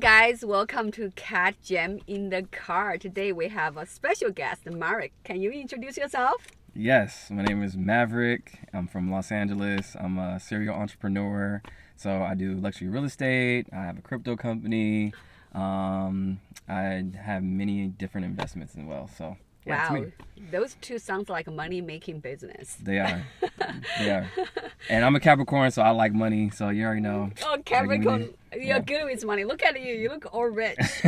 guys, welcome to Cat Jam in the Car. Today we have a special guest, Maverick. Can you introduce yourself? Yes, my name is Maverick. I'm from Los Angeles. I'm a serial entrepreneur. So I do luxury real estate. I have a crypto company. Um, I have many different investments as well. So yeah, wow, those two sounds like a money making business. They are, they are. And I'm a Capricorn, so I like money. So you already know. Oh, Capricorn, you're yeah. good with money. Look at you, you look all rich.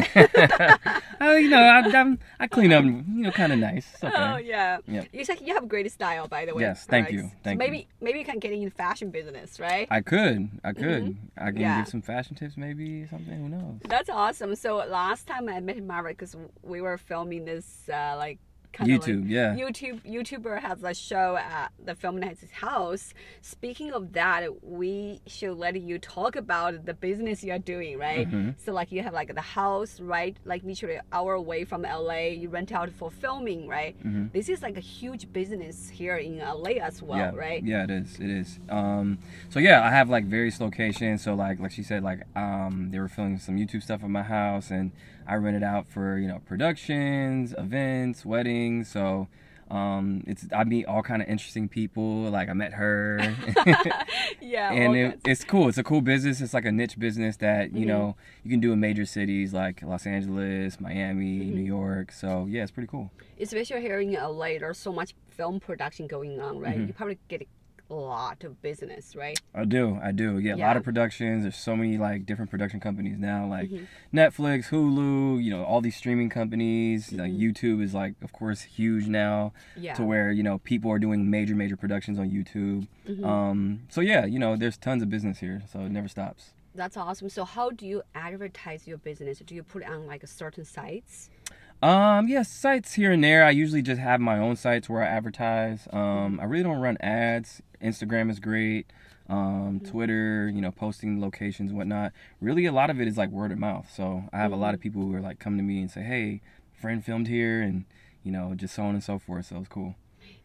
oh, you know, I, I'm, I clean up, you know, kind of nice. Okay. Oh yeah. Yeah. You said you have a great style, by the way. Yes, thank right. you, thank so maybe, you. Maybe you can get in fashion business, right? I could, I could. Mm-hmm. I can yeah. give some fashion tips, maybe something. Who knows? That's awesome. So last time I met Maverick, because we were filming this uh, like kind YouTube, like yeah. YouTube YouTuber has a show at the Film Night's house. Speaking of that, we should let you talk about the business you are doing, right? Mm-hmm. So like you have like the house, right? Like literally an hour away from LA. You rent out for filming, right? Mm-hmm. This is like a huge business here in LA as well, yeah. right? Yeah, it is. It is. Um, so yeah, I have like various locations. So like like she said, like um, they were filming some YouTube stuff at my house and I rent it out for you know productions, events, weddings. So um, it's I meet all kind of interesting people. Like I met her. yeah, and it, it's cool. It's a cool business. It's like a niche business that you mm-hmm. know you can do in major cities like Los Angeles, Miami, mm-hmm. New York. So yeah, it's pretty cool. Especially here in LA, there's so much film production going on, right? Mm-hmm. You probably get lot of business, right? I do, I do. Yeah, yeah. a lot of productions. There's so many like different production companies now, like mm-hmm. Netflix, Hulu. You know, all these streaming companies. Mm-hmm. Like YouTube is like, of course, huge now. Yeah. To where you know people are doing major, major productions on YouTube. Mm-hmm. Um. So yeah, you know, there's tons of business here, so it never stops. That's awesome. So how do you advertise your business? Do you put it on like certain sites? Um, yeah, sites here and there. I usually just have my own sites where I advertise. Um, I really don't run ads. Instagram is great. Um, mm-hmm. Twitter, you know, posting locations and whatnot. Really, a lot of it is like word of mouth. So I have mm-hmm. a lot of mm-hmm. people who are like come to me and say, "Hey, friend filmed here," and you know, just so on and so forth. So it's cool.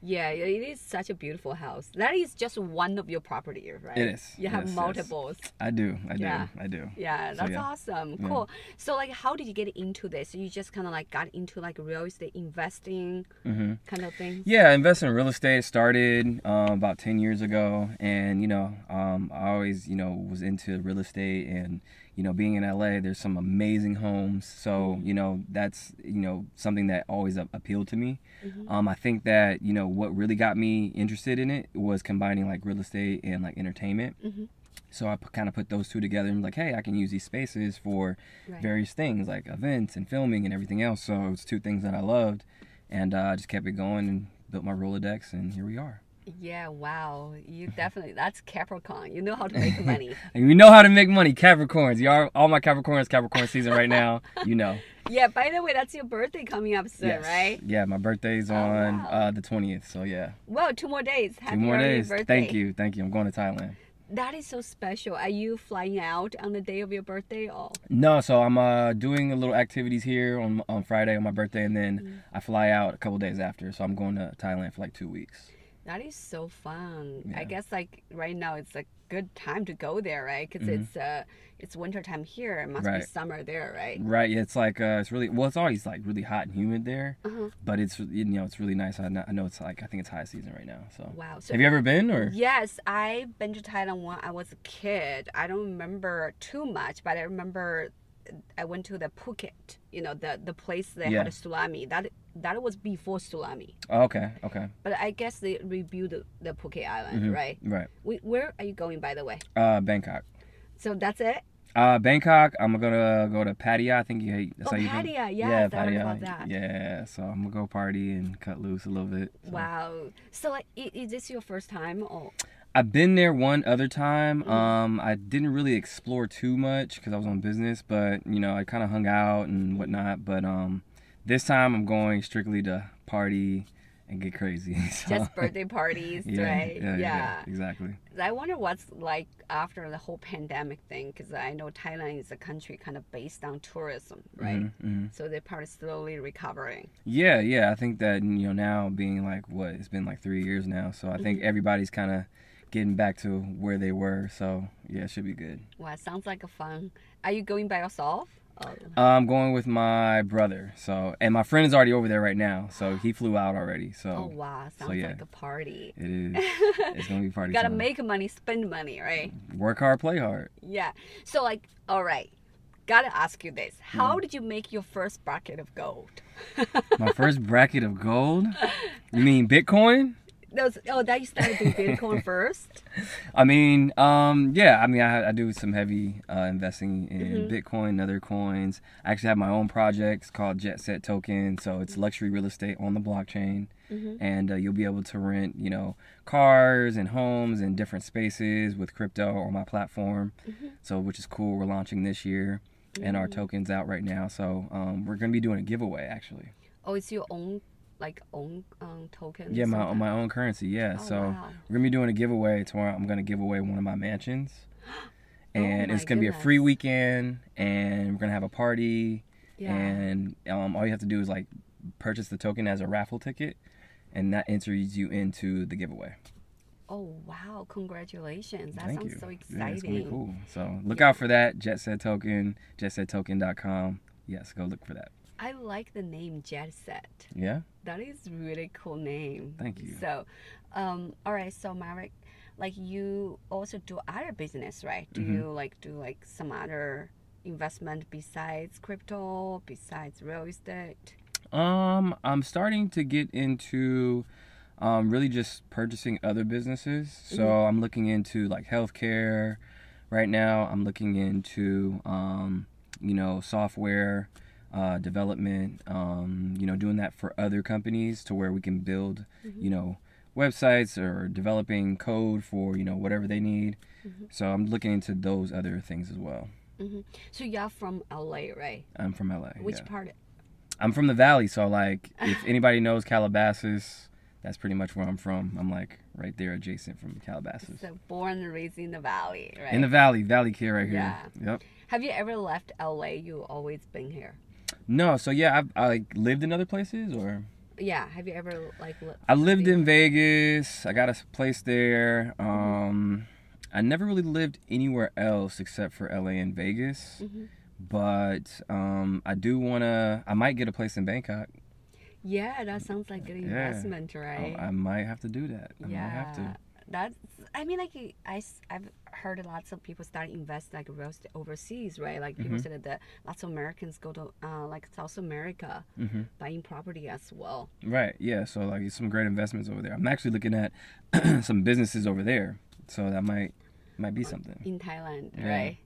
Yeah, it is such a beautiful house. That is just one of your property, right? It is. You have yes, multiples. Yes. I do. I do. Yeah. I do. Yeah, that's so, yeah. awesome. Cool. Yeah. So like how did you get into this? You just kind of like got into like real estate investing mm-hmm. kind of thing? Yeah, investing in real estate started um, about 10 years ago and you know, um, I always, you know, was into real estate and you know, being in LA, there's some amazing homes. So, mm-hmm. you know, that's, you know, something that always appealed to me. Mm-hmm. Um, I think that, you know, what really got me interested in it was combining like real estate and like entertainment. Mm-hmm. So I p- kind of put those two together and like, hey, I can use these spaces for right. various things like events and filming and everything else. So it's two things that I loved. And uh, I just kept it going and built my Rolodex, and here we are. Yeah, wow. You definitely that's Capricorn. You know how to make money. you know how to make money, Capricorns. You are all my Capricorns, Capricorn season right now. You know. Yeah, by the way, that's your birthday coming up soon, yes. right? Yeah, my birthday's oh, on wow. uh, the 20th, so yeah. Well, two more days. Happy two more days. Birthday. Thank you. Thank you. I'm going to Thailand. That is so special. Are you flying out on the day of your birthday or? No, so I'm uh, doing a little activities here on on Friday on my birthday, and then mm. I fly out a couple days after. So I'm going to Thailand for like two weeks. That is so fun. Yeah. I guess like right now it's a good time to go there, right? Because mm-hmm. it's uh it's winter time here. It must right. be summer there, right? Right. Yeah, it's like uh, it's really well. It's always like really hot and humid there, uh-huh. but it's you know it's really nice. I know, I know it's like I think it's high season right now. So wow. So have you ever been or? Yes, I've been to Thailand when I was a kid. I don't remember too much, but I remember I went to the Phuket, you know, the the place that yeah. had a tsunami. That that was before tsunami. Oh, okay, okay. But I guess they rebuilt the, the Phuket Island, mm-hmm. right? Right. We, where are you going, by the way? Uh, Bangkok. So that's it. Uh, Bangkok. I'm gonna go to Pattaya. I think you hate. That's oh, how you Pattaya. Yeah, yeah, Pattaya. About that. Yeah. So I'm gonna go party and cut loose a little bit. So. Wow. So like, is this your first time or? I've been there one other time. Mm-hmm. Um, I didn't really explore too much because I was on business, but you know, I kind of hung out and whatnot. But um, this time I'm going strictly to party and get crazy. So. Just birthday parties, yeah, right? Yeah, yeah, yeah, exactly. I wonder what's like after the whole pandemic thing, because I know Thailand is a country kind of based on tourism, right? Mm-hmm, mm-hmm. So they're probably slowly recovering. Yeah, yeah. I think that you know now being like what it's been like three years now, so I think mm-hmm. everybody's kind of getting back to where they were. So yeah, it should be good. Wow, sounds like a fun. Are you going by yourself? Oh. I'm going with my brother. So and my friend is already over there right now. So he flew out already. So Oh wow, sounds yeah. like a party. it is. It's gonna be party. You gotta time. make money, spend money, right? Work hard, play hard. Yeah. So like, all right, gotta ask you this: How Hmm. did you make your first bracket of gold? My first bracket of gold. You mean Bitcoin? Those, oh, that you started doing Bitcoin first. I mean, um, yeah. I mean, I, I do some heavy uh, investing in Mm-hmm. Bitcoin and other coins. I actually have my own projects called Jet Set Token. So it's luxury real estate on the blockchain, Mm-hmm. and uh, you'll be able to rent, you know, cars and homes and different spaces with crypto on my platform. Mm-hmm. So which is cool. We're launching this year, and our tokens out right now. So um, we're gonna be doing a giveaway actually. Oh, it's your own, like own um, token. Yeah, my my own currency. Yeah. Oh, so wow. we're gonna be doing a giveaway tomorrow. I'm gonna give away one of my mansions, and Oh my it's gonna be a free weekend, and we're gonna have a party, Yeah. and um, all you have to do is like purchase the token as a raffle ticket, and that enters you into the giveaway. Oh wow! Congratulations! That Thank sounds you. so Yeah, exciting. it's gonna be cool. So look out for that. Jet Set Token, jetsettoken.com. Yes, go look for that. I like the name Jet Set. Yeah. That is really cool name. Thank you. So, um, all right. So Maverick, like you also do other business, right? Do Mhm. you like do like some other investment besides crypto, besides real estate? Um, I'm starting to get into um, really just purchasing other businesses. So Mm-hmm. I'm looking into like healthcare right now. I'm looking into um, you know software uh, development. Um, you know, doing that for other companies to where we can build Mm-hmm. you know websites or developing code for you know whatever they need. Mm-hmm. So I'm looking into those other things as well. So you're from LA, right? I'm from LA. Which yeah. part? I'm from the valley, so like if anybody knows Calabasas, that's pretty much where I'm from. I'm like right there adjacent from Calabasas. So born and raised in the valley, right? In the valley, Valley Kid right here. Yeah. Yep. Have you ever left LA? You always been here. No, so yeah, I've I like lived in other places or Yeah. Have you ever like? Li- I lived in Vegas. I got a place there. Um I never really lived anywhere else except for LA and Vegas. Mhm. But um I do want to I might get a place in Bangkok. Yeah, that sounds like good Yeah. investment, right? I might have to do that. I might have to. That's. I mean, like I, I've heard lots of people start invest like real estate overseas, right? Like people Mhm. said that lots of Americans go to uh, like South America hmm buying property as well. Right. Yeah. So like, it's some great investments over there. I'm actually looking at some businesses over there, so that might might be something. in Thailand, Yeah. right?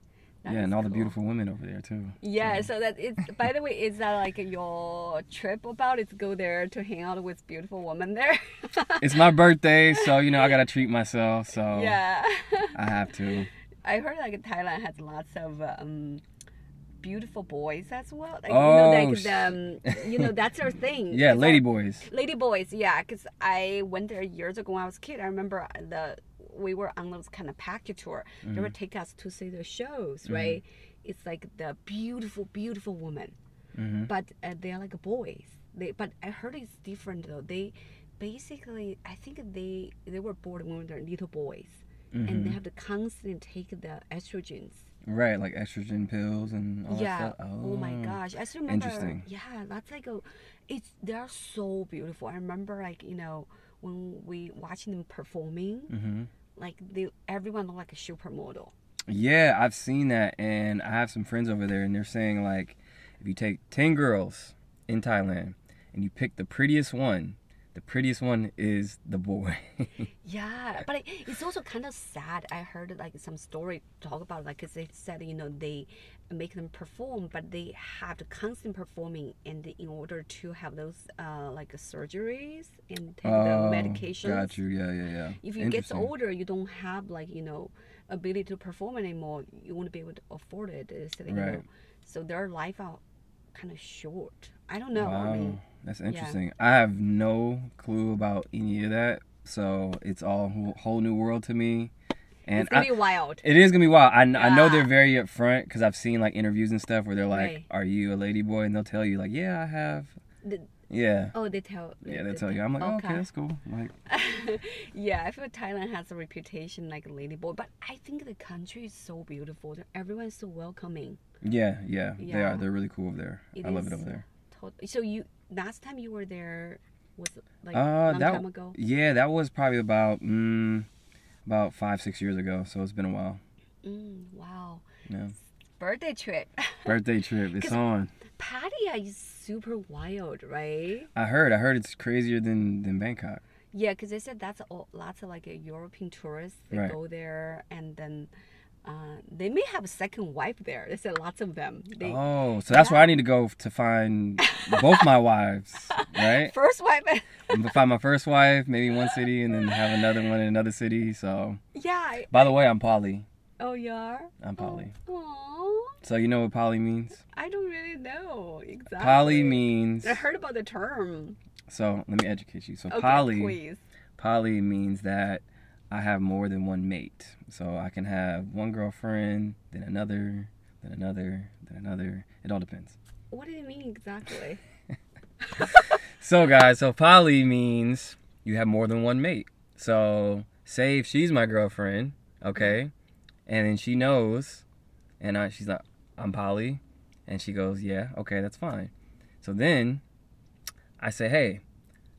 That yeah, and all the beautiful women over there too. Yeah, so that it's. By the way, is that like your trip about? Is go there to hang out with beautiful women there? It's my birthday, so you know I gotta treat myself. So yeah. I have to. I heard like Thailand has lots of um, beautiful boys as well. Like, you know, Oh, like the, um, you know, that's our thing. yeah, lady I- boys. Lady boys, yeah, because I went there years ago when I was a kid. I remember the we were on those kind of package tour. They Mm-hmm. would take us to see the shows, right? It's like the beautiful, beautiful woman, hmm but uh, they're like boys. They, but I heard it's different though. They basically, I think they they were born when they're little boys, and they hmm have to constantly take the estrogens. Right, like estrogen pills and all yeah. that stuff. Oh. my gosh. I still remember. Interesting. Yeah, that's like a. It's they're so beautiful. I remember like you know when we watching them performing, hmm like they everyone looked like a supermodel. Yeah, I've seen that, and I have some friends over there, and they're saying like, if you take ten girls in Thailand and you pick the prettiest one, the prettiest one is the boy. Yeah, but it, it's also kind of sad. I heard like some story talk about like cause they said you know they make them perform, but they have to constant performing, and in order to have those uh like surgeries and take the medications. Oh, Got you. Yeah, yeah, yeah. if you get older you don't have like you know ability to perform anymore you won't be able to afford it so, you know, so their life are kind of short i don't know Wow, i mean that's interesting. I have no clue about any of that, so it's all whole, whole new world to me. And it's gonna I- be wild It is gonna be wild. I, I know they're very upfront because I've seen like interviews and stuff where they're like, Right. "Are you a lady boy?" And they'll tell you like, "Yeah, I have." The- Yeah. Oh, they tell. Yeah, they tell you. I'm like, oh, okay, that's cool. Like, yeah, I feel Thailand has a reputation like a lady boy, but I think the country is so beautiful. Everyone's so welcoming. yeah, yeah, they are. They're really cool over there. It I love it over there. So you last time you were there was like Uh, long that- time ago. Yeah, that was probably about mm, about five, six years ago. So it's been a while. Mm, wow. Yeah. Birthday trip. Birthday trip. it's on. Pattaya is super wild, right? I heard. I heard it's crazier than than Bangkok. Yeah, because they said that's all, lots of like European tourists. They Right. go there and then uh, they may have a second wife there. They said lots of them. They, Oh, so that's where I need to go to find both my wives, right? First wife. I'm gonna find my first wife, maybe in one city, and then have another one in another city. So, yeah. I- by the way, I'm poly. oh, you are. I'm poly. Oh, So you know what poly means? I don't really know exactly. poly means. I heard about the term. So let me educate you. So poly Okay, poly, please. poly means that I have more than one mate. So I can have one girlfriend, then another, then another, then another. It all depends. What do you mean exactly? So guys, so poly means you have more than one mate. So say if she's my girlfriend, okay, and then she knows, and I, she's like, I'm poly, and she goes, yeah, okay, that's fine. So then I say, hey,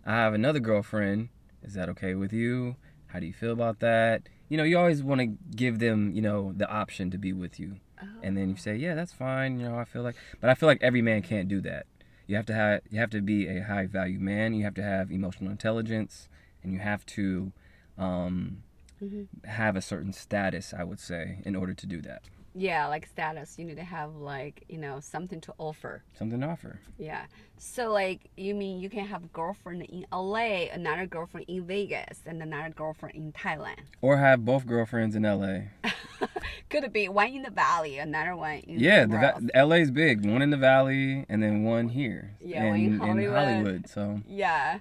I have another girlfriend. Is that okay with you? How do you feel about that? You know, you always want to give them, you know, the option to be with you. Oh. And then you say, yeah, that's fine. You know, I feel like, but I feel like every man can't do that. You have to have, you have to be a high value man. You have to have emotional intelligence, and you have to um, Mhm. have a certain status. I would say in order to do that, Yeah, like status. You need to have like you know something to offer. something to offer. Yeah. So like you mean you can have a girlfriend in LA, another girlfriend in Vegas, and another girlfriend in Thailand. Or have both girlfriends in LA. Could be one in the valley, another one in Yeah, the else. LA's big. One in the valley, and then one here. Yeah, one in Hollywood. Hollywood. So Yeah.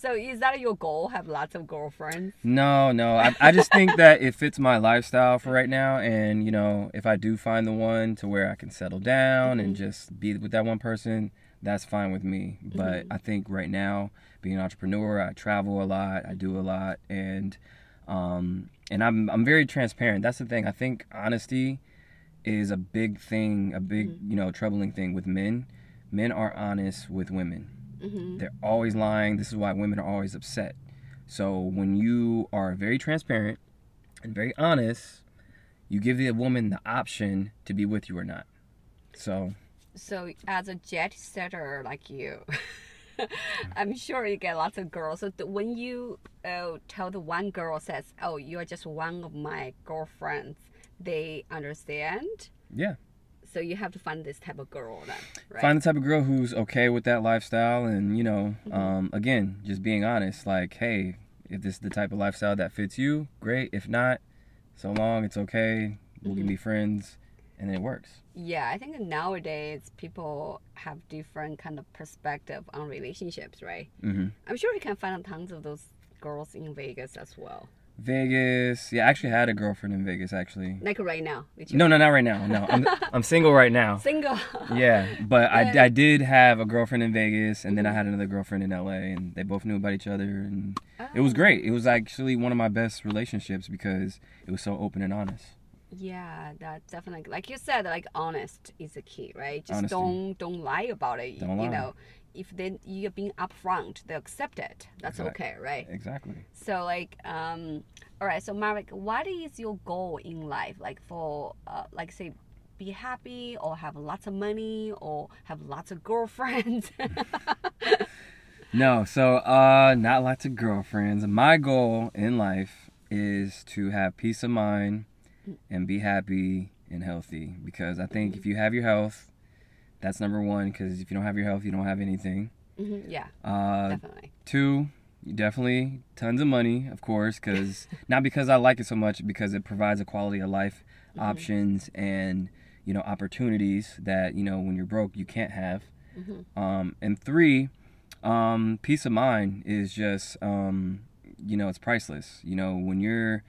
So is that your goal? Have lots of girlfriends? no, no. I, I just think that it fits my lifestyle for right now, and you know, if I do find the one to where I can settle down and mm-hmm. just be with that one person, that's fine with me. Mm-hmm. But I think right now, being an entrepreneur, I travel a lot, I do a lot, and um, and I'm I'm very transparent. That's the thing. I think honesty is a big thing, a big mm-hmm. you know troubling thing with men. Men are honest with women. Mm-hmm. They're always lying. This is why women are always upset. So when you are very transparent and very honest, you give the woman the option to be with you or not. So So as a jet setter like you, I'm sure you get lots of girls. So when you uh, tell the one girl says, "Oh, you're just one of my girlfriends," they understand. yeah, So you have to find this type of girl then, right? find the type of girl who's okay with that lifestyle, and you know, um, again, just being honest. Like, hey, if this is the type of lifestyle that fits you, great. If not, so long, it's okay. We can be friends, and it works. Yeah, I think nowadays people have different kind of perspective on relationships, right? hmm I'm sure you can find tons of those girls in Vegas as well. Vegas. Yeah, I actually had a girlfriend in Vegas. Actually, Like right now. No, no, not right now. No, I'm I'm single right now. single? Yeah, but I, Yeah. I did have a girlfriend in Vegas, and then I mm-hmm. had another girlfriend in LA, and they both knew about each other, and it was Oh. great. It was actually one of my best relationships because it was so open and honest. Yeah, that definitely. Like you said, like honest is the key, right? Just Honesty. don't don't lie about it. Don't you lie. know, if they you're being upfront, they accept it. That's Exact- okay, right? Exactly. So like, um, all right. So Maverick, what is your goal in life? Like for, uh, like say, be happy or have lots of money or have lots of girlfriends. No, so uh, not lots of girlfriends. My goal in life is to have peace of mind and be happy and healthy because I think if you have your health, that's number one. Because if you don't have your health, you don't have anything. Mhm, Yeah, Uh, definitely. Two, you definitely tons of money, of course, because not because I like it so much, because it provides a quality of life Mm-hmm. options and you know opportunities that you know when you're broke you can't have. Mhm. Um, and three, um, peace of mind is just um, you know it's priceless. You know when you're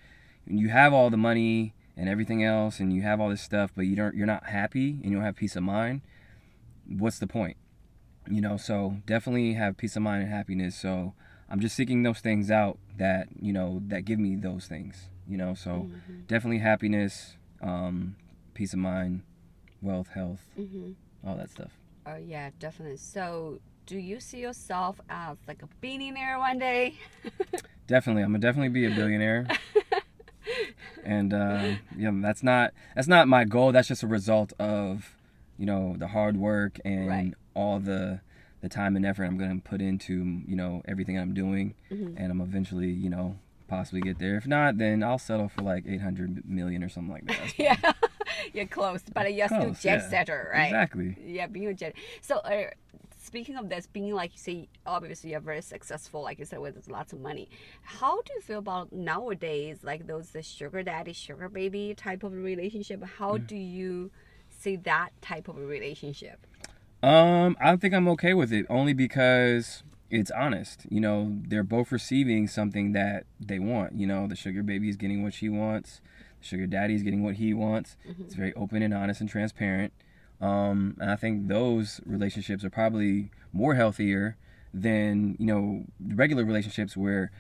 when you have all the money and everything else, and you have all this stuff, but you don't you're not happy and you don't have peace of mind. What's the point? you know, so definitely have peace of mind and happiness. So I'm just seeking those things out that you know that give me those things. You know, so Mm-hmm. definitely happiness, um, peace of mind, wealth, health, Mm-hmm. all that stuff. Oh yeah, definitely. So, do you see yourself as like a billionaire one day? Definitely, I'm gonna definitely be a billionaire. and uh, yeah, that's not that's not my goal. That's just a result of you know the hard work and Right. all the the time and effort I'm gonna put into you know everything I'm doing, Mhm. and I'm eventually you know possibly get there. If not, then I'll settle for like 800 million or something like that. Yeah, you're close, but you're still Close, jet yeah. setter, right? Exactly. Yeah, being a jet. So, uh, speaking of this, being like you say, obviously you're very successful, like you said, with lots of money. How do you feel about nowadays, like those the sugar daddy, sugar baby type of relationship? How Mm. do you see that type of relationship? Um, I think I'm okay with it only because it's honest. You know, they're both receiving something that they want. You know, the sugar baby is getting what she wants. The sugar daddy is getting what he wants. It's very open and honest and transparent. Um, and I think those relationships are probably more healthier than you know regular relationships where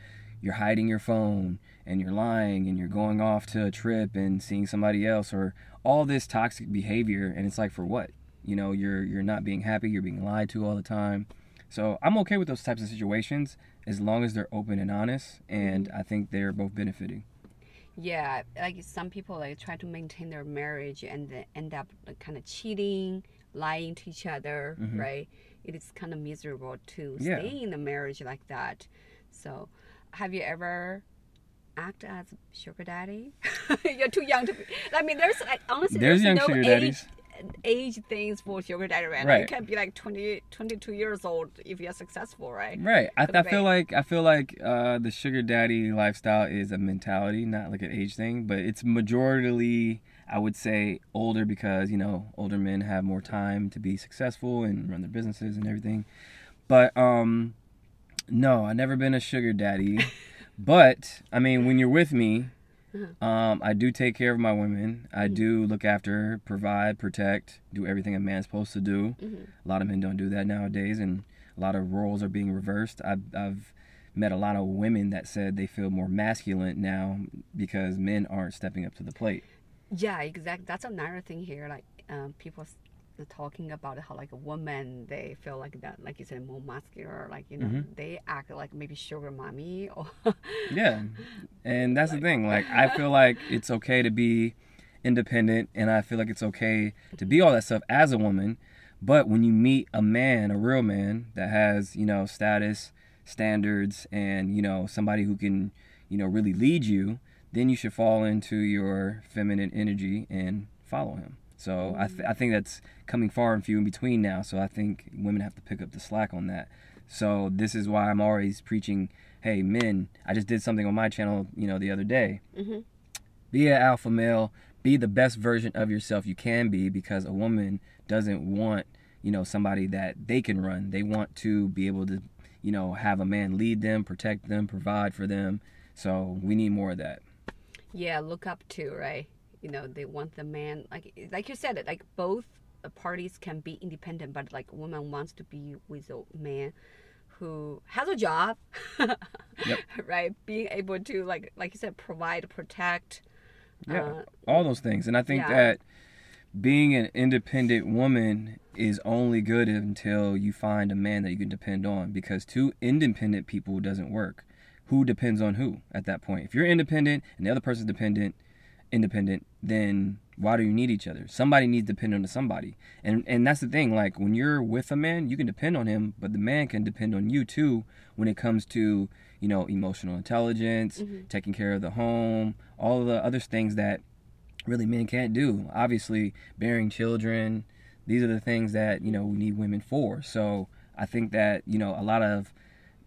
you're hiding your phone and you're lying and you're going off to a trip and seeing somebody else or all this toxic behavior and it's like for what you know you're you're not being happy you're being lied to all the time so i'm okay with those types of situations as long as they're open and honest and mm-hmm. i think they're both benefiting Yeah, like some people like try to maintain their marriage and then end up like, kind of cheating, lying to each other, mm-hmm. right? It is kind of miserable to Yeah. stay in a marriage like that. So, have you ever act as sugar daddy? You're too young to be. I mean, there's like honestly, There's young no sugar age, daddies. age things for sugar daddy, right? Right. You can be like 20, 22 years old if you're successful, right? right i, I feel like i feel like uh, the sugar daddy lifestyle is a mentality not like an age thing but it's majorly i would say older because you know older men have more time to be successful and run their businesses and everything but um no i've never been a sugar daddy but i mean when you're with me um, I do take care of my women. I do look after, provide, protect, do everything a man's supposed to do. A lot of men don't do that nowadays, and a lot of roles are being reversed. I've, I've met a lot of women that said they feel more masculine now because men aren't stepping up to the plate. Yeah, exactly. That's another thing here. Like, um, people talking about how like a woman they feel like that, like you said, more muscular. Like you know, Mm-hmm. they act like maybe sugar mommy or Yeah, and that's the thing. Like, I feel like it's okay to be independent, and I feel like it's okay to be all that stuff as a woman. But when you meet a man, a real man that has, you know, status, standards, and you know somebody who can, you know, really lead you, then you should fall into your feminine energy and follow him. So I, th- I think that's coming far and few in between now. So I think women have to pick up the slack on that. So this is why I'm always preaching, hey men, I just did something on my channel, you know, the other day. Mhm. Be an alpha male, be the best version of yourself you can be because a woman doesn't want, you know, somebody that they can run. They want to be able to, you know, have a man lead them, protect them, provide for them. So we need more of that. yeah, look up to right. You know, they want the man like like you said, like both parties can be independent, but like a woman wants to be with a man who has a job, Yep. right? Being able to like like you said, provide, protect. Yeah, Uh, all those things. And I think yeah. that being an independent woman is only good until you find a man that you can depend on because two independent people doesn't work. Who depends on who at that point? If you're independent and the other person's dependent, independent, then why do you need each other? Somebody needs to depend on somebody. And and that's the thing, like when you're with a man, you can depend on him, but the man can depend on you too when it comes to, you know, emotional intelligence, mm-hmm. taking care of the home, all the other things that really men can't do. Obviously, bearing children, these are the things that, you know, we need women for. So I think that, you know, a lot of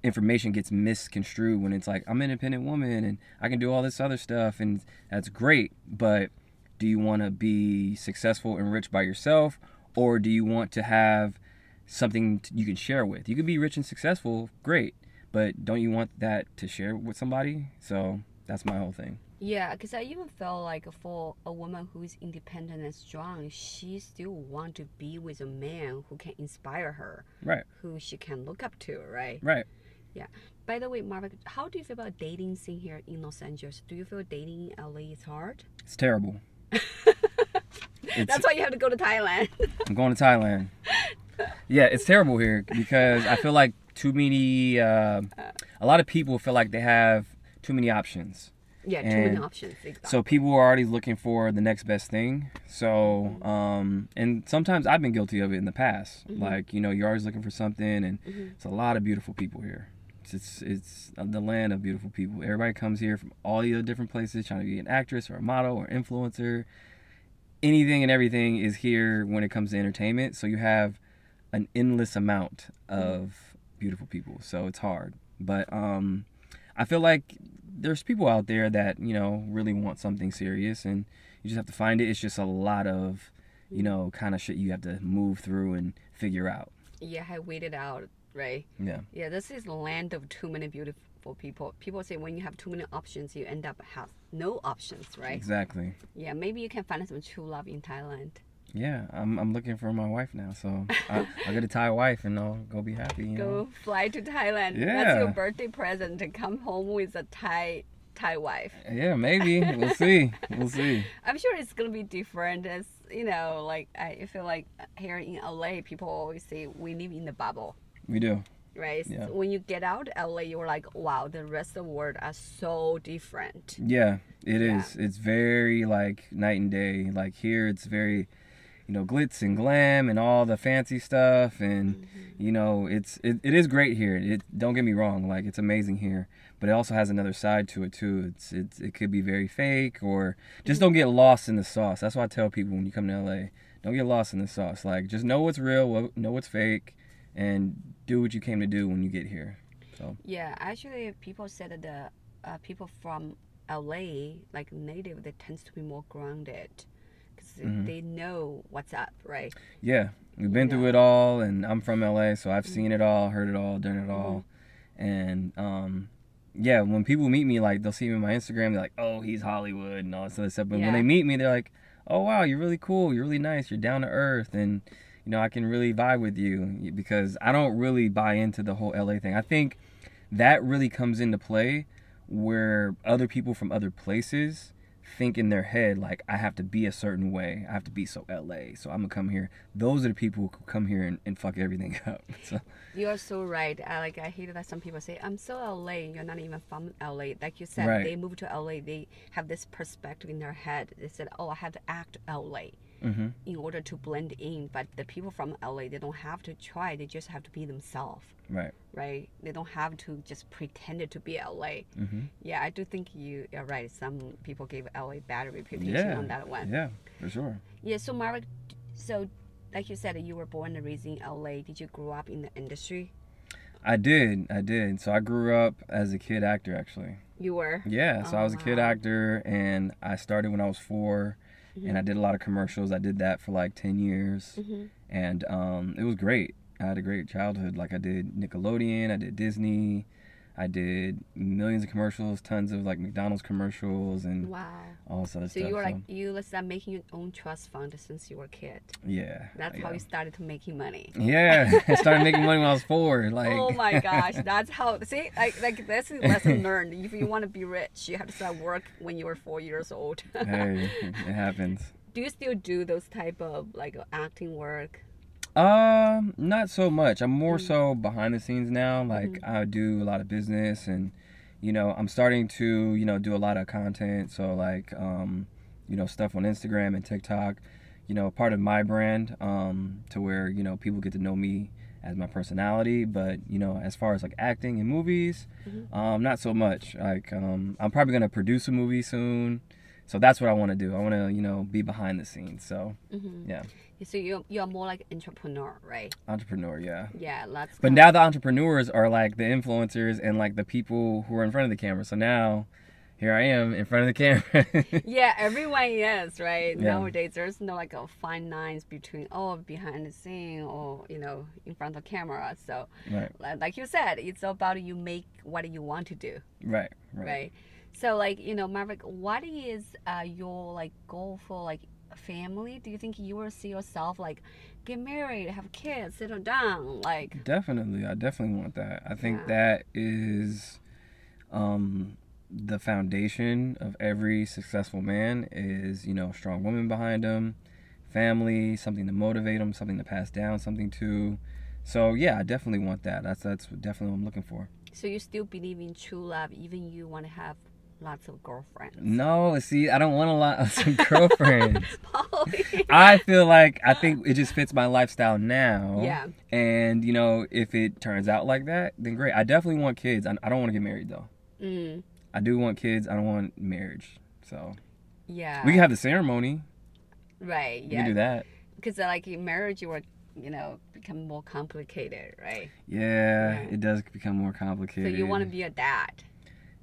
information gets misconstrued when it's like, I'm an independent woman and I can do all this other stuff and that's great. But do you want to be successful and rich by yourself or do you want to have something you can share with? You can be rich and successful, great. But don't you want that to share with somebody? So that's my whole thing. Yeah, because I even felt like for a woman who is independent and strong, she still want to be with a man who can inspire her, Right. who she can look up to, right? Right. By the way, Maverick, how do you feel about dating scene here in Los Angeles? Do you feel dating in LA is hard? It's terrible. It's, That's why you have to go to Thailand. I'm going to Thailand. Yeah, it's terrible here because I feel like too many. Uh, a lot of people feel like they have too many options. yeah, too many options. Exactly. So people are already looking for the next best thing. So, um, and sometimes I've been guilty of it in the past. Like, you know, you're always looking for something, and it's a lot of beautiful people here. It's, it's the land of beautiful people. Everybody comes here from all the different places, trying to be an actress or a model or influencer. Anything and everything is here when it comes to entertainment. So you have an endless amount of beautiful people. So it's hard, but um, I feel like there's people out there that you know really want something serious and you just have to find it it's just a lot of you know kind of shit you have to move through and figure out yeah, I waited out, right? yeah Yeah, this is the land of too many beautiful people. People say when you have too many options, you end up have no options, right? exactly Yeah, maybe you can find some true love in Thailand. yeah i'm, I'm looking for my wife now so I, i'll get a thai wife and i'll go be happy you know? Go fly to Thailand. Yeah. That's your birthday present to come home with a Thai Thai wife. yeah maybe we'll see we'll see I'm sure it's gonna be different. As you know, like I feel like here in LA, people always say we live in the bubble. We do Right. Yeah. So when you get out LA, you're like, wow, the rest of the world are so different. Yeah, it Yeah. is. It's very like night and day. Like here, it's very, you know, glitz and glam and all the fancy stuff, and Mm-hmm. you know, it's it, it is great here. It don't get me wrong, like it's amazing here, but it also has another side to it too. It's it's it could be very fake or just don't get lost in the sauce. That's why I tell people when you come to LA, don't get lost in the sauce. Like just know what's real, what- know what's fake, and do what you came to do when you get here. So Yeah, actually, people said that the uh, people from LA, like native, they tends to be more grounded because Mhm. they know what's up, right? Yeah, we've been through it all, and I'm from LA, so I've seen it all, heard it all, done Mm-hmm. it all, and um, yeah, when people meet me, like they'll see me on my Instagram, they're like, "Oh, he's Hollywood" and all this other stuff. But Yeah. when they meet me, they're like, "Oh, wow, you're really cool, you're really nice, you're down to earth, and you know I can really vibe with you because I don't really buy into the whole LA thing. I think that really comes into play where other people from other places think in their head like I have to be a certain way. I have to be so LA. So I'm gonna come here. Those are the people who come here and, and fuck everything up. So You are so right. I like I hate that some people say I'm so LA. You're not even from LA. Like you said, Right. they moved to LA. They have this perspective in their head. They said, "Oh, I have to act LA hmm in order to blend in." But the people from LA, they don't have to try. They just have to be themselves, right. right? They don't have to just pretend to be LA. hmm Yeah, I do think you are right. Some people give LA bad reputation Yeah. on that one. Yeah, for sure. Yeah, so Maverick, so like you said, you were born and raised in LA. Did you grow up in the industry? I did. I did. So I grew up as a kid actor actually. You were. Yeah, so Oh, I was a kid wow. actor and I started when I was 4 and I did a lot of commercials. I did that for like 10 years. Mhm. and um, it was great. I had a great childhood. Like I did Nickelodeon, I did Disney, I did millions of commercials, tons of like McDonald's commercials, and Wow. all this other So stuff. you were like you let's start making your own trust fund since you were a kid. yeah, That's how you started to making money. Yeah, I started making money when I was four. Like, oh my gosh, that's how. See, like like that's a lesson learned. If you want to be rich, you have to start work when you were four years old. hey, it happens. do you still do those type of like acting work? Um, not so much. I'm more Mm. so behind the scenes now. Like Mm-hmm. I do a lot of business and you know, I'm starting to, you know, do a lot of content. So like um, you know, stuff on Instagram and TikTok, you know, part of my brand, um, to where, you know, people get to know me as my personality, but you know, as far as like acting in movies, Mhm. um, not so much. Like um I'm probably gonna produce a movie soon. So that's what I want to do. I want to, you know, be behind the scenes. So, hmm yeah, So you're you're more like entrepreneur, right? entrepreneur, yeah. Yeah. But now the entrepreneurs are like the influencers and like the people who are in front of the camera. So now here I am in front of the camera. Yeah, everyone is right Yeah. nowadays. There's no like a fine lines between oh behind the scene or you know in front of the camera. So right, like you said, it's about you make what you want to do, right, right. right? So like you know, Maverick, what is uh, your like goal for like family? Do you think you will see yourself like get married, have kids, settle down, like? Definitely, I definitely want that. I think Yeah. that is um, the foundation of every successful man. Is you know, a strong woman behind him, family, something to motivate him, something to pass down, something to. So yeah, I definitely want that. That's that's definitely what I'm looking for. So you still believe in true love, even you want to have lots of girlfriends? No, see, I don't want a lot of some girlfriends. I feel like I think it just fits my lifestyle now. Yeah. And you know, if it turns out like that, then great. I definitely want kids. I, I don't want to get married though. Mm, I do want kids. I don't want marriage. So yeah. we can have the ceremony. right. Yeah. We can do that. Because like in marriage, you would you know become more complicated, right? Yeah, Yeah. it does become more complicated. So you want to be a dad.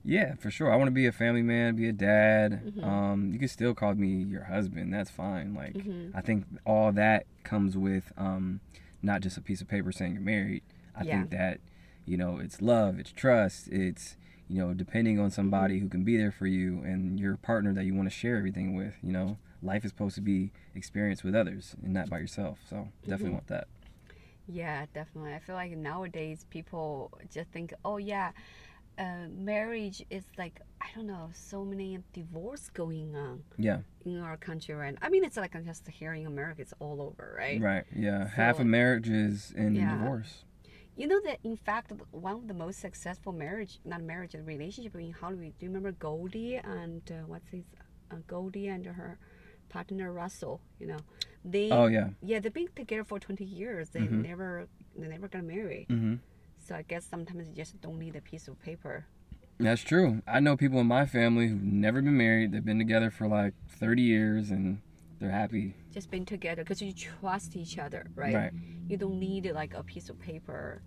Yeah, for sure. I want to be a family man, be a dad. Mhm. Um, you can still call me your husband. That's fine. Like Mhm. I think all that comes with um, not just a piece of paper saying you're married. I Yeah. think that you know it's love, it's trust, it's you know depending on somebody Mm-hmm. who can be there for you and your partner that you want to share everything with. You know, life is supposed to be experienced with others and not by yourself. So definitely Mhm. want that. Yeah, definitely. I feel like nowadays people just think, oh yeah, uh, marriage is like I don't know, so many divorce going on Yeah. in our country, right? I mean, it's like I'm just here in America, it's all over, right? Right. Yeah. Half of marriages in Yeah. divorce. You know that in fact, one of the most successful marriage, not marriage, relationship in Hollywood. Do you remember Goldie and uh, what's his, uh, Goldie and her partner Russell? You know, they Oh yeah. yeah they've been together for twenty years. They Mhm. never they never got married. hmm So I guess sometimes you just don't need a piece of paper. That's true. I know people in my family who've never been married. They've been together for like 30 years and they're happy. Just being together because you trust each other, right? Right. You don't need like a piece of paper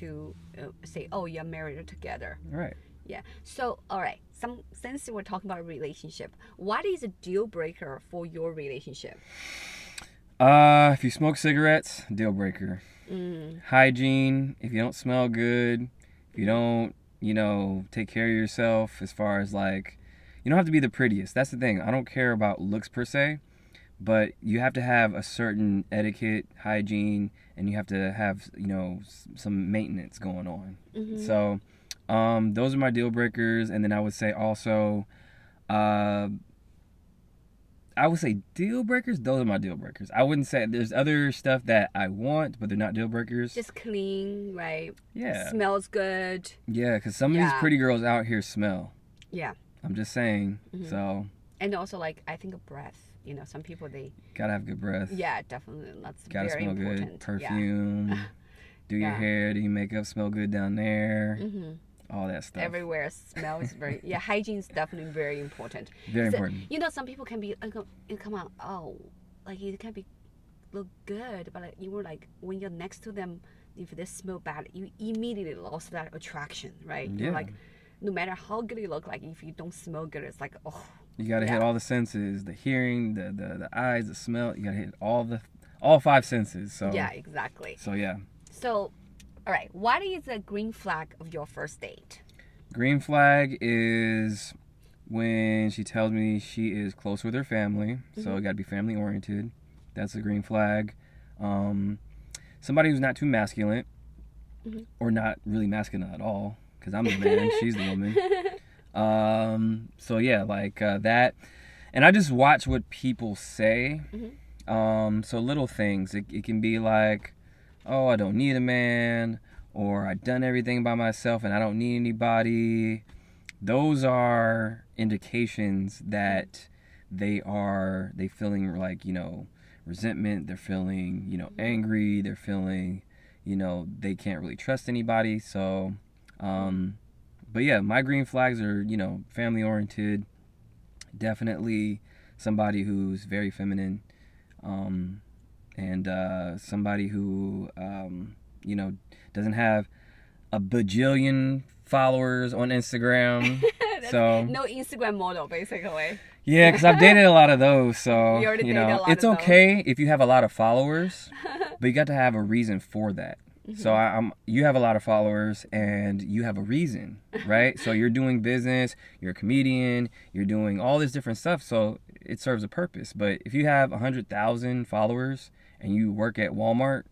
to uh, say, oh, you're married together. Right. Yeah. So, all right. Some since we're talking about relationship, what is a deal breaker for your relationship? Uh, if you smoke cigarettes, deal breaker. Mm, Hygiene, if you don't smell good, if you don't, you know, take care of yourself as far as like, you don't have to be the prettiest. That's the thing. I don't care about looks per se, but you have to have a certain etiquette, hygiene, and you have to have, you know, some maintenance going on. mhm. So, um, those are my deal breakers, and then I would say also, uh, I would say deal breakers. Those are my deal breakers. I wouldn't say there's other stuff that I want, but they're not deal breakers. Just clean, right? yeah, Smells good. yeah, because some of these pretty girls out here smell. Yeah. I'm just saying. Mhm. So And also, like, I think of breath. You know, some people, they, gotta have good breath. yeah, definitely. That's Gotta very smell important. good. Perfume. Do your Yeah. hair. Do your makeup. Smell good down there. Yeah. All that stuff. Everywhere smells very, yeah, hygiene is definitely very important. Very important. You know, some people can be, like, uh, come on, oh, like, it can be look good, but like, you were like, when you're next to them, if they smell bad, you immediately lost that attraction, right? You're Yeah. like, no matter how good you look like, if you don't smell good, it's like, oh, You gotta hit all the senses, the hearing, the, the the eyes, the smell. You gotta hit all the all five senses. So yeah, exactly. So yeah, So, all right, what is the green flag of your first date? green flag is when she tells me she is close with her family. So it gotta be family oriented. That's a green flag. Um, somebody who's not too masculine, Mhm. or not really masculine at all, because I'm the man, she's the woman. Um, so yeah, like uh, that, and I just watch what people say. Mhm. Um, so little things. It, it can be like, oh, I don't need a man, or I've done everything by myself and I don't need anybody. Those are indications that they are they feeling like you know resentment. They're feeling you know angry. They're feeling you know they can't really trust anybody. So, um, but yeah, my green flags are you know family oriented. Definitely somebody who's very feminine, um, and uh, somebody who um, you know doesn't have a bajillion followers on Instagram. so no Instagram model, basically. yeah, because I've dated a lot of those. So You you know lot it's of those. okay if you have a lot of followers, but you got to have a reason for that. So I, I'm you have a lot of followers and you have a reason, right? so you're doing business, you're a comedian, you're doing all this different stuff. So it serves a purpose. But if you have a hundred thousand followers and you work at Walmart,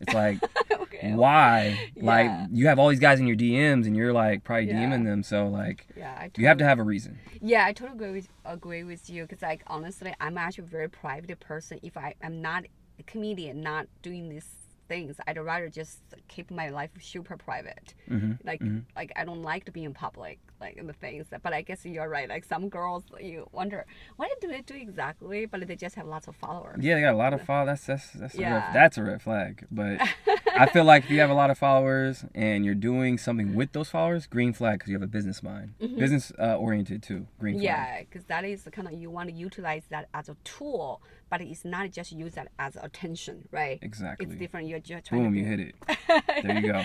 it's like okay. why? Like you have all these guys in your DMs and you're like probably Yeah. DMing them. So like Yeah, I you have to have a reason. Yeah, I totally agree with agree with you because like honestly, I'm actually a very private person. If I am not a comedian, not doing these things, I'd rather just keep my life super private. hmm Like like I don't like to be in public, like the things. But I guess you're right. Like some girls, you wonder what do they do exactly, but they just have lots of followers. Yeah, they got a lot of followers. That's that's that's a Yeah. red, that's a red flag. But I feel like if you have a lot of followers and you're doing something with those followers, green flag because you have a business mind, business uh, oriented too. Green flag. Yeah, because that is kind of you want to utilize that as a tool, but it's not just use that as attention, right? Exactly. It's different. You're just trying Boom, you hit it. There you go.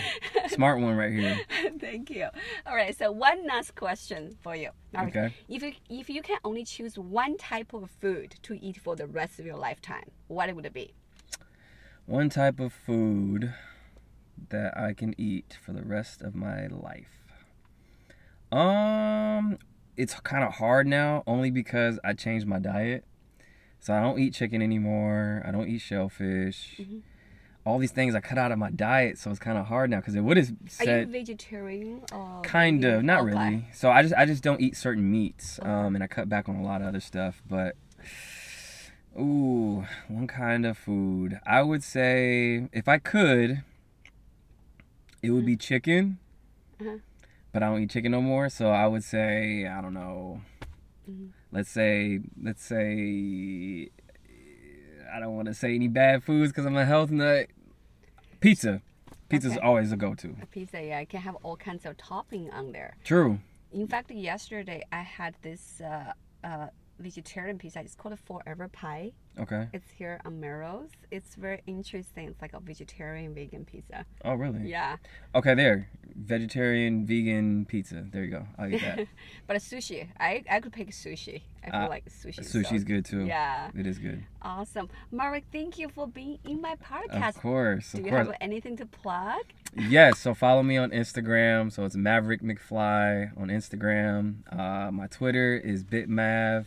Smart one right here. Thank you. All right, so one last question for you. All right. Okay. If you if you can only choose one type of food to eat for the rest of your lifetime, what would it be? One type of food that I can eat for the rest of my life. Um, it's kind of hard now, only because I changed my diet. So I don't eat chicken anymore. I don't eat shellfish. Mm-hmm. All these things I cut out of my diet, so it's kind of hard now because it would have said. Are you vegetarian or kind of, not Okay. really. So I just I just don't eat certain meats, um, and I cut back on a lot of other stuff. But ooh, one kind of food I would say if I could, it would be chicken. Uh-huh. But I don't eat chicken no more, so I would say I don't know. Mm-hmm. Let's say let's say I don't want to say any bad foods because I'm a health nut. Pizza, pizza's Okay. always a go-to. A pizza, yeah, I can have all kinds of topping on there. True. In fact, yesterday I had this uh, uh, vegetarian pizza. It's called a Forever Pie. Okay. It's here on Melrose. It's very interesting. It's like a vegetarian vegan pizza. Oh really? Yeah, Okay, there. Vegetarian, vegan pizza. There you go. I'll eat that. but a sushi. I I could pick sushi. I feel Ah, like sushi. is Sushi's so- good too. Yeah, It is good. awesome. Maverick, thank you for being in my podcast. Of course. Do Of you course. have anything to plug? Yes, so follow me on Instagram. So it's Maverick McFly on Instagram. Uh, my Twitter is bitmav.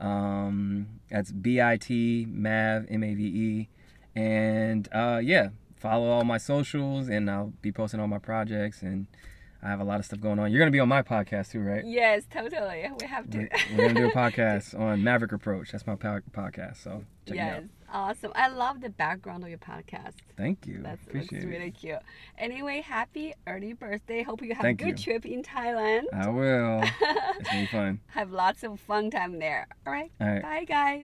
Um, that's B I T Mav M A V E. And uh, yeah, follow all my socials, and I'll be posting all my projects. And I have a lot of stuff going on. You're gonna be on my podcast too, right? Yes, totally. We have to. We're, gonna do a podcast on Maverick Approach. That's my podcast. So check yes, it awesome. I love the background of your podcast. Thank you. That's, that's really cute. Anyway, happy early birthday. Hope you have Thank a good you. trip in Thailand. I will. It's gonna be fun. have lots of fun time there. All right. All right. Bye, guys.